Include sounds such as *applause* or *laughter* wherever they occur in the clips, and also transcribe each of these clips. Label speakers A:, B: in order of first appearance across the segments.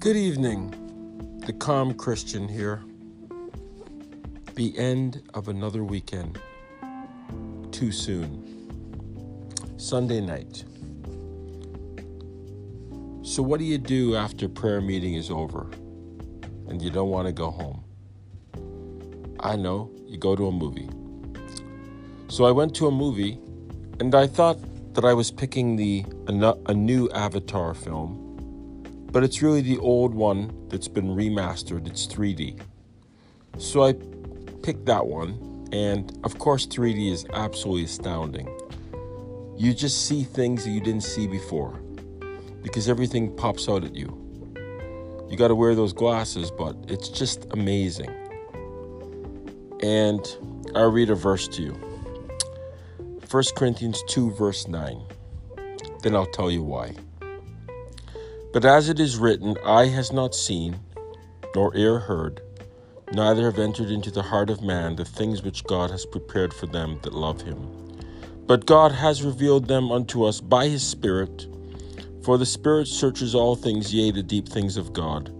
A: Good evening. The calm Christian here. The end of another weekend. Too soon. Sunday night. So, what do you do after prayer meeting is over and you don't want to go home? I know, you go to a movie. So, I went to a movie and I thought that I was picking the a, new Avatar film but it's really the old one that's been remastered. It's 3D. So I picked that one, and of course, 3D is absolutely astounding. You just see things that you didn't see before because everything pops out at you. You got to wear those glasses, but it's just amazing. And I'll read a verse to you 1 Corinthians 2, verse 9. Then I'll tell you why. But as it is written, eye has not seen, nor ear heard, neither have entered into the heart of man the things which God has prepared for them that love him. But God has revealed them unto us by his Spirit. For the Spirit searches all things, yea, the deep things of God.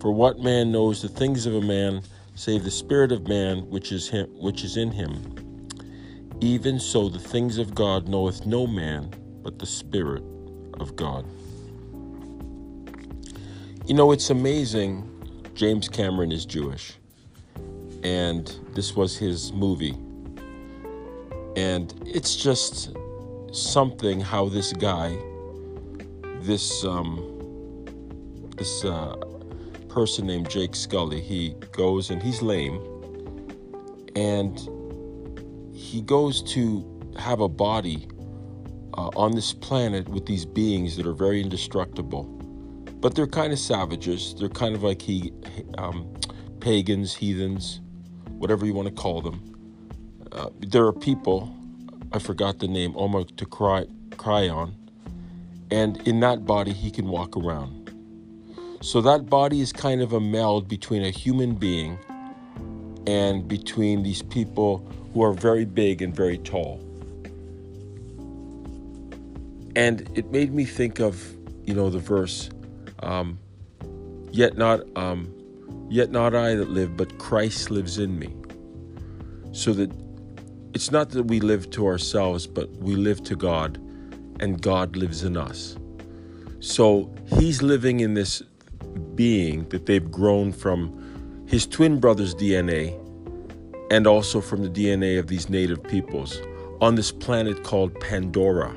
A: For what man knows the things of a man, save the Spirit of man which is him, which is in him? Even so, the things of God knoweth no man, but the Spirit of God. You know, it's amazing. James Cameron is Jewish, and this was his movie. And it's just something how this guy, this um, this uh, person named Jake Scully, he goes and he's lame, and he goes to have a body uh, on this planet with these beings that are very indestructible but they're kind of savages. They're kind of like he, um, pagans, heathens, whatever you want to call them. Uh, there are people, I forgot the name, Omar to cry, cry on, and in that body he can walk around. So that body is kind of a meld between a human being and between these people who are very big and very tall. And it made me think of, you know, the verse um, yet not um, yet not I that live, but Christ lives in me. So that it's not that we live to ourselves, but we live to God, and God lives in us. So He's living in this being that they've grown from his twin brother's DNA and also from the DNA of these native peoples on this planet called Pandora,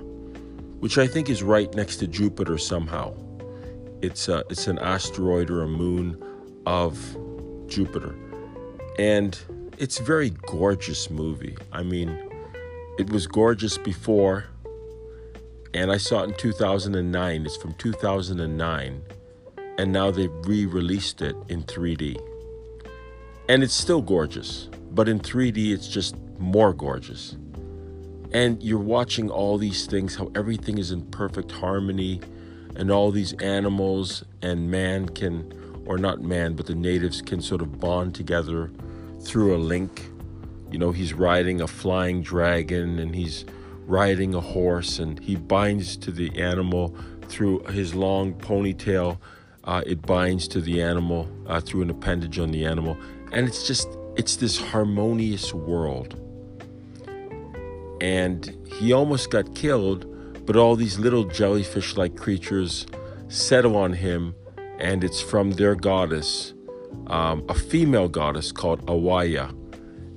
A: which I think is right next to Jupiter somehow. It's a, it's an asteroid or a moon of Jupiter, and it's a very gorgeous movie. I mean, it was gorgeous before, and I saw it in 2009. It's from 2009, and now they've re-released it in 3D, and it's still gorgeous. But in 3D, it's just more gorgeous. And you're watching all these things, how everything is in perfect harmony and all these animals and man can, or not man, but the natives can sort of bond together through a link. You know, he's riding a flying dragon and he's riding a horse and he binds to the animal through his long ponytail. Uh, it binds to the animal uh, through an appendage on the animal. And it's just, it's this harmonious world. And he almost got killed but all these little jellyfish like creatures settle on him, and it's from their goddess, um, a female goddess called Awaya.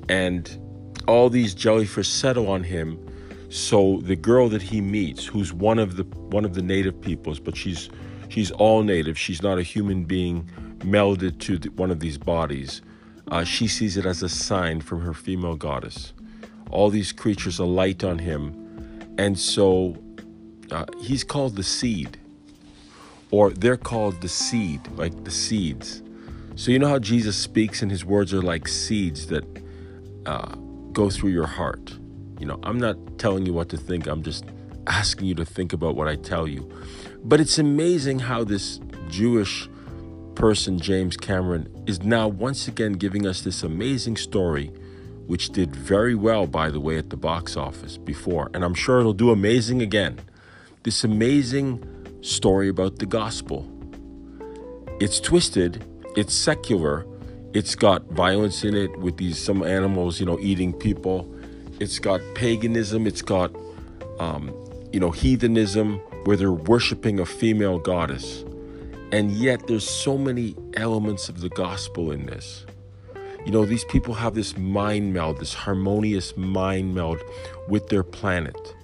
A: And all these jellyfish settle on him. So the girl that he meets, who's one of the one of the native peoples, but she's she's all native. She's not a human being melded to the, one of these bodies. Uh, she sees it as a sign from her female goddess. All these creatures alight on him, and so uh, he's called the seed, or they're called the seed, like the seeds. So, you know how Jesus speaks and his words are like seeds that uh, go through your heart? You know, I'm not telling you what to think, I'm just asking you to think about what I tell you. But it's amazing how this Jewish person, James Cameron, is now once again giving us this amazing story, which did very well, by the way, at the box office before. And I'm sure it'll do amazing again this amazing story about the gospel. it's twisted, it's secular, it's got violence in it with these some animals, you know, eating people. It's got paganism. It's got, um, you know, heathenism where they're worshiping a female goddess. And yet there's so many elements of the gospel in this. You know, these people have this mind meld, this harmonious mind meld with their planet.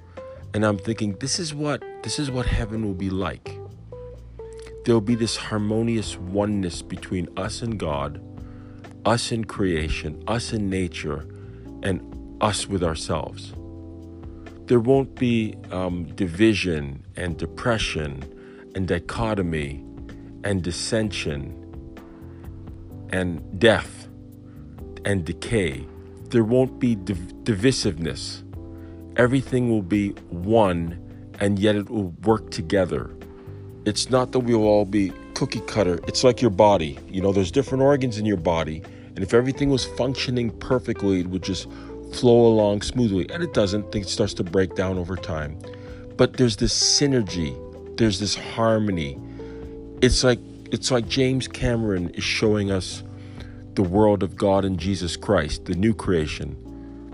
A: And I'm thinking this is what this is what heaven will be like. There'll be this harmonious oneness between us and God, us in creation, us in nature, and us with ourselves. There won't be um, division and depression and dichotomy and dissension and death and decay. There won't be div- divisiveness. Everything will be one and yet it will work together. It's not that we'll all be cookie cutter. It's like your body. You know, there's different organs in your body, and if everything was functioning perfectly, it would just flow along smoothly. And it doesn't. Things starts to break down over time. But there's this synergy. There's this harmony. It's like it's like James Cameron is showing us the world of God and Jesus Christ, the new creation,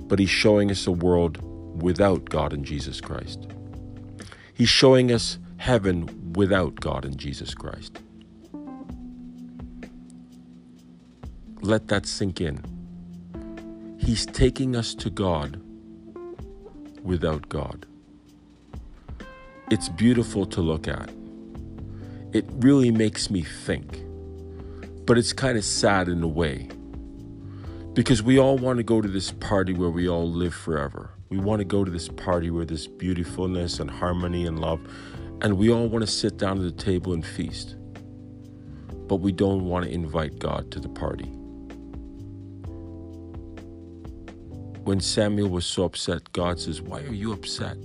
A: but he's showing us a world without God and Jesus Christ. He's showing us heaven without God and Jesus Christ. Let that sink in. He's taking us to God without God. It's beautiful to look at. It really makes me think. But it's kind of sad in a way. Because we all want to go to this party where we all live forever. We want to go to this party where there's beautifulness and harmony and love. And we all want to sit down at the table and feast. But we don't want to invite God to the party. When Samuel was so upset, God says, Why are you upset?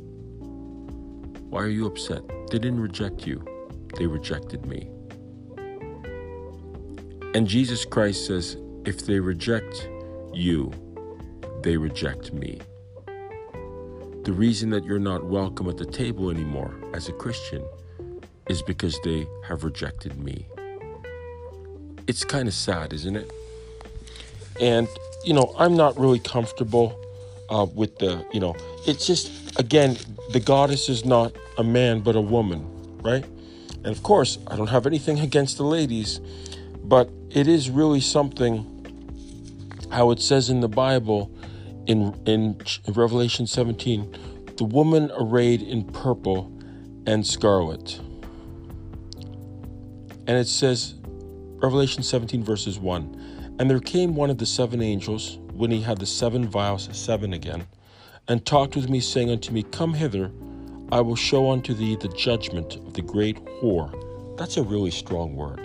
A: Why are you upset? They didn't reject you, they rejected me. And Jesus Christ says, If they reject you, they reject me. The reason that you're not welcome at the table anymore as a Christian is because they have rejected me. It's kind of sad, isn't it? And you know, I'm not really comfortable uh, with the, you know, it's just, again, the goddess is not a man, but a woman, right? And of course, I don't have anything against the ladies, but it is really something how it says in the Bible in, in Revelation 17 the woman arrayed in purple and scarlet. And it says, Revelation 17, verses 1 and there came one of the seven angels, when he had the seven vials, seven again, and talked with me, saying unto me, Come hither, I will show unto thee the judgment of the great whore. That's a really strong word.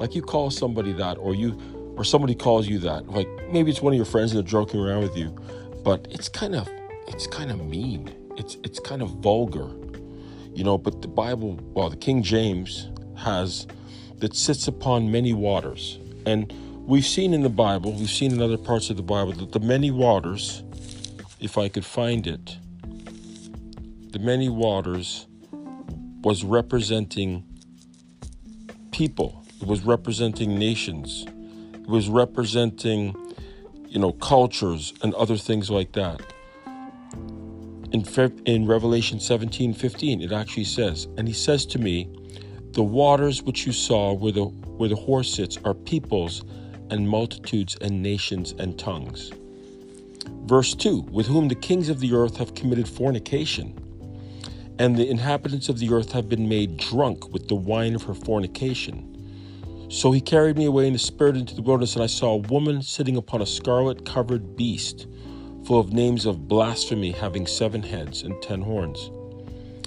A: Like you call somebody that, or you, or somebody calls you that. Like maybe it's one of your friends that are joking around with you, but it's kind of, it's kind of mean. It's it's kind of vulgar, you know. But the Bible, well, the King James has that sits upon many waters, and We've seen in the Bible, we've seen in other parts of the Bible, that the many waters, if I could find it, the many waters was representing people, it was representing nations, it was representing, you know, cultures and other things like that. In, in Revelation 17 15, it actually says, And he says to me, The waters which you saw where the, where the horse sits are peoples and multitudes and nations and tongues. Verse 2 With whom the kings of the earth have committed fornication, and the inhabitants of the earth have been made drunk with the wine of her fornication. So he carried me away in the spirit into the wilderness, and I saw a woman sitting upon a scarlet covered beast, full of names of blasphemy, having seven heads and ten horns.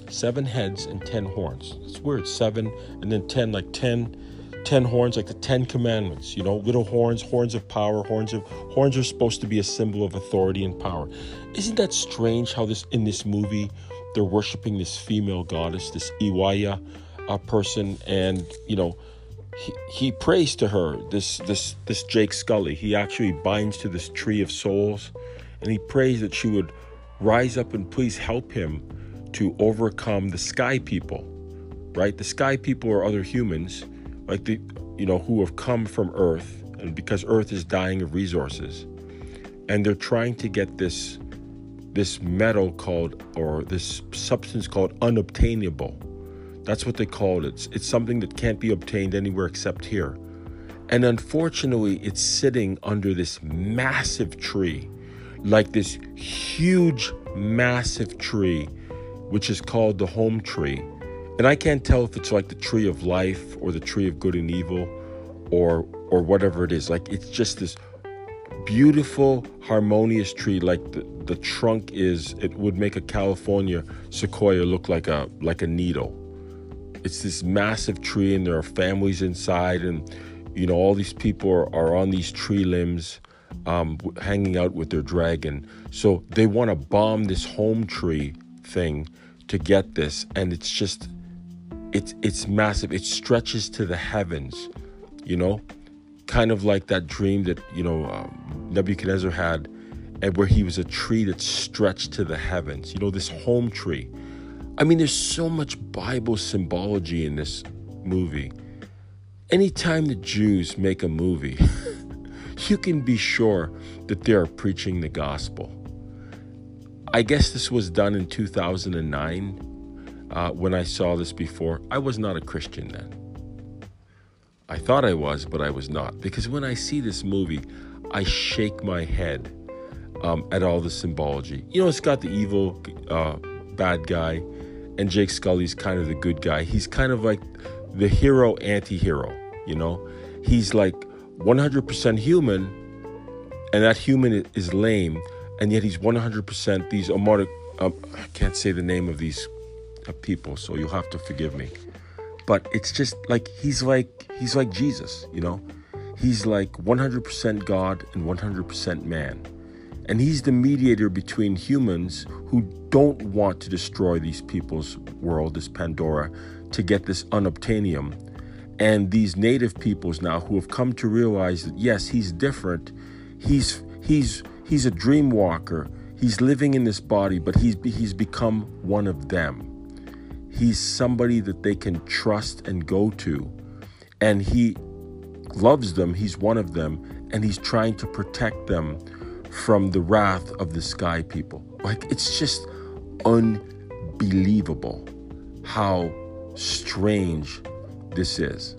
A: Seven heads and ten horns. It's weird. Seven and then ten, like ten ten horns like the ten commandments you know little horns horns of power horns of horns are supposed to be a symbol of authority and power isn't that strange how this in this movie they're worshiping this female goddess this iwaya uh, person and you know he, prays to her this this this jake scully he actually binds to this tree of souls and he prays that she would rise up and please help him to overcome the sky people right the sky people are other humans like the you know who have come from Earth, and because Earth is dying of resources, and they're trying to get this this metal called or this substance called unobtainable. That's what they call it. It's, it's something that can't be obtained anywhere except here. And unfortunately, it's sitting under this massive tree, like this huge, massive tree, which is called the home tree. And I can't tell if it's like the tree of life or the tree of good and evil or or whatever it is. Like it's just this beautiful, harmonious tree. Like the, the trunk is, it would make a California sequoia look like a like a needle. It's this massive tree, and there are families inside, and you know all these people are, are on these tree limbs, um, hanging out with their dragon. So they want to bomb this home tree thing to get this, and it's just, it's it's massive. It stretches to the heavens, you know kind of like that dream that you know um, Nebuchadnezzar had, and where he was a tree that stretched to the heavens. You know, this home tree. I mean, there's so much Bible symbology in this movie. Anytime the Jews make a movie, *laughs* you can be sure that they are preaching the gospel. I guess this was done in 2009 uh, when I saw this before. I was not a Christian then. I thought I was, but I was not. Because when I see this movie, I shake my head um, at all the symbology. You know, it's got the evil uh, bad guy, and Jake Scully's kind of the good guy. He's kind of like the hero anti hero, you know? He's like 100% human, and that human is lame, and yet he's 100% these amortic. Um, I can't say the name of these uh, people, so you'll have to forgive me but it's just like he's like he's like Jesus, you know. He's like 100% God and 100% man. And he's the mediator between humans who don't want to destroy these people's world, this Pandora, to get this unobtainium. And these native peoples now who have come to realize that yes, he's different. He's he's he's a dream walker. He's living in this body, but he's he's become one of them. He's somebody that they can trust and go to. And he loves them. He's one of them. And he's trying to protect them from the wrath of the sky people. Like, it's just unbelievable how strange this is.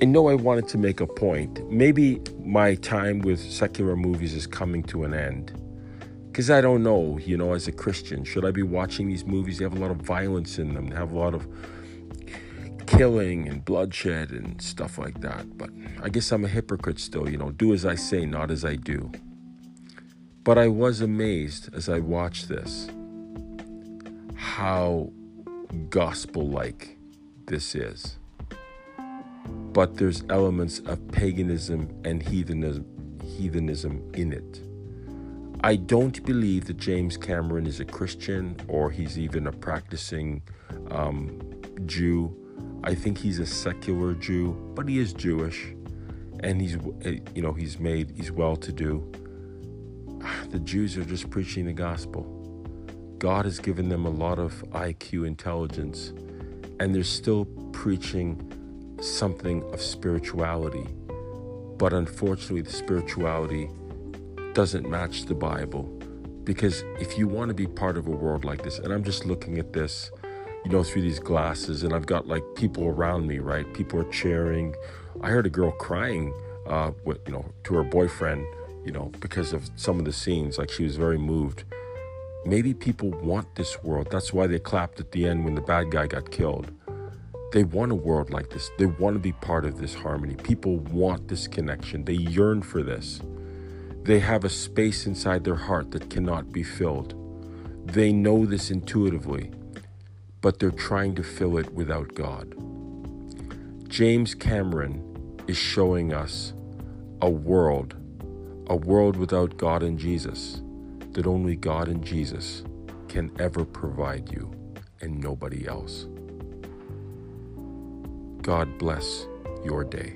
A: I know I wanted to make a point. Maybe my time with secular movies is coming to an end. Because I don't know, you know, as a Christian, should I be watching these movies? They have a lot of violence in them, they have a lot of killing and bloodshed and stuff like that. But I guess I'm a hypocrite still, you know, do as I say, not as I do. But I was amazed as I watched this how gospel like this is. But there's elements of paganism and heathenism, heathenism in it. I don't believe that James Cameron is a Christian or he's even a practicing um, Jew. I think he's a secular Jew, but he is Jewish, and he's eh, you know he's made he's well to do. *sighs* The Jews are just preaching the gospel. God has given them a lot of IQ intelligence, and they're still preaching something of spirituality. But unfortunately, the spirituality doesn't match the Bible. Because if you want to be part of a world like this, and I'm just looking at this, you know, through these glasses, and I've got like people around me, right? People are cheering. I heard a girl crying, uh, with, you know, to her boyfriend, you know, because of some of the scenes. Like she was very moved. Maybe people want this world. That's why they clapped at the end when the bad guy got killed. They want a world like this. They want to be part of this harmony. People want this connection. They yearn for this. They have a space inside their heart that cannot be filled. They know this intuitively, but they're trying to fill it without God. James Cameron is showing us a world, a world without God and Jesus, that only God and Jesus can ever provide you and nobody else. God bless your day.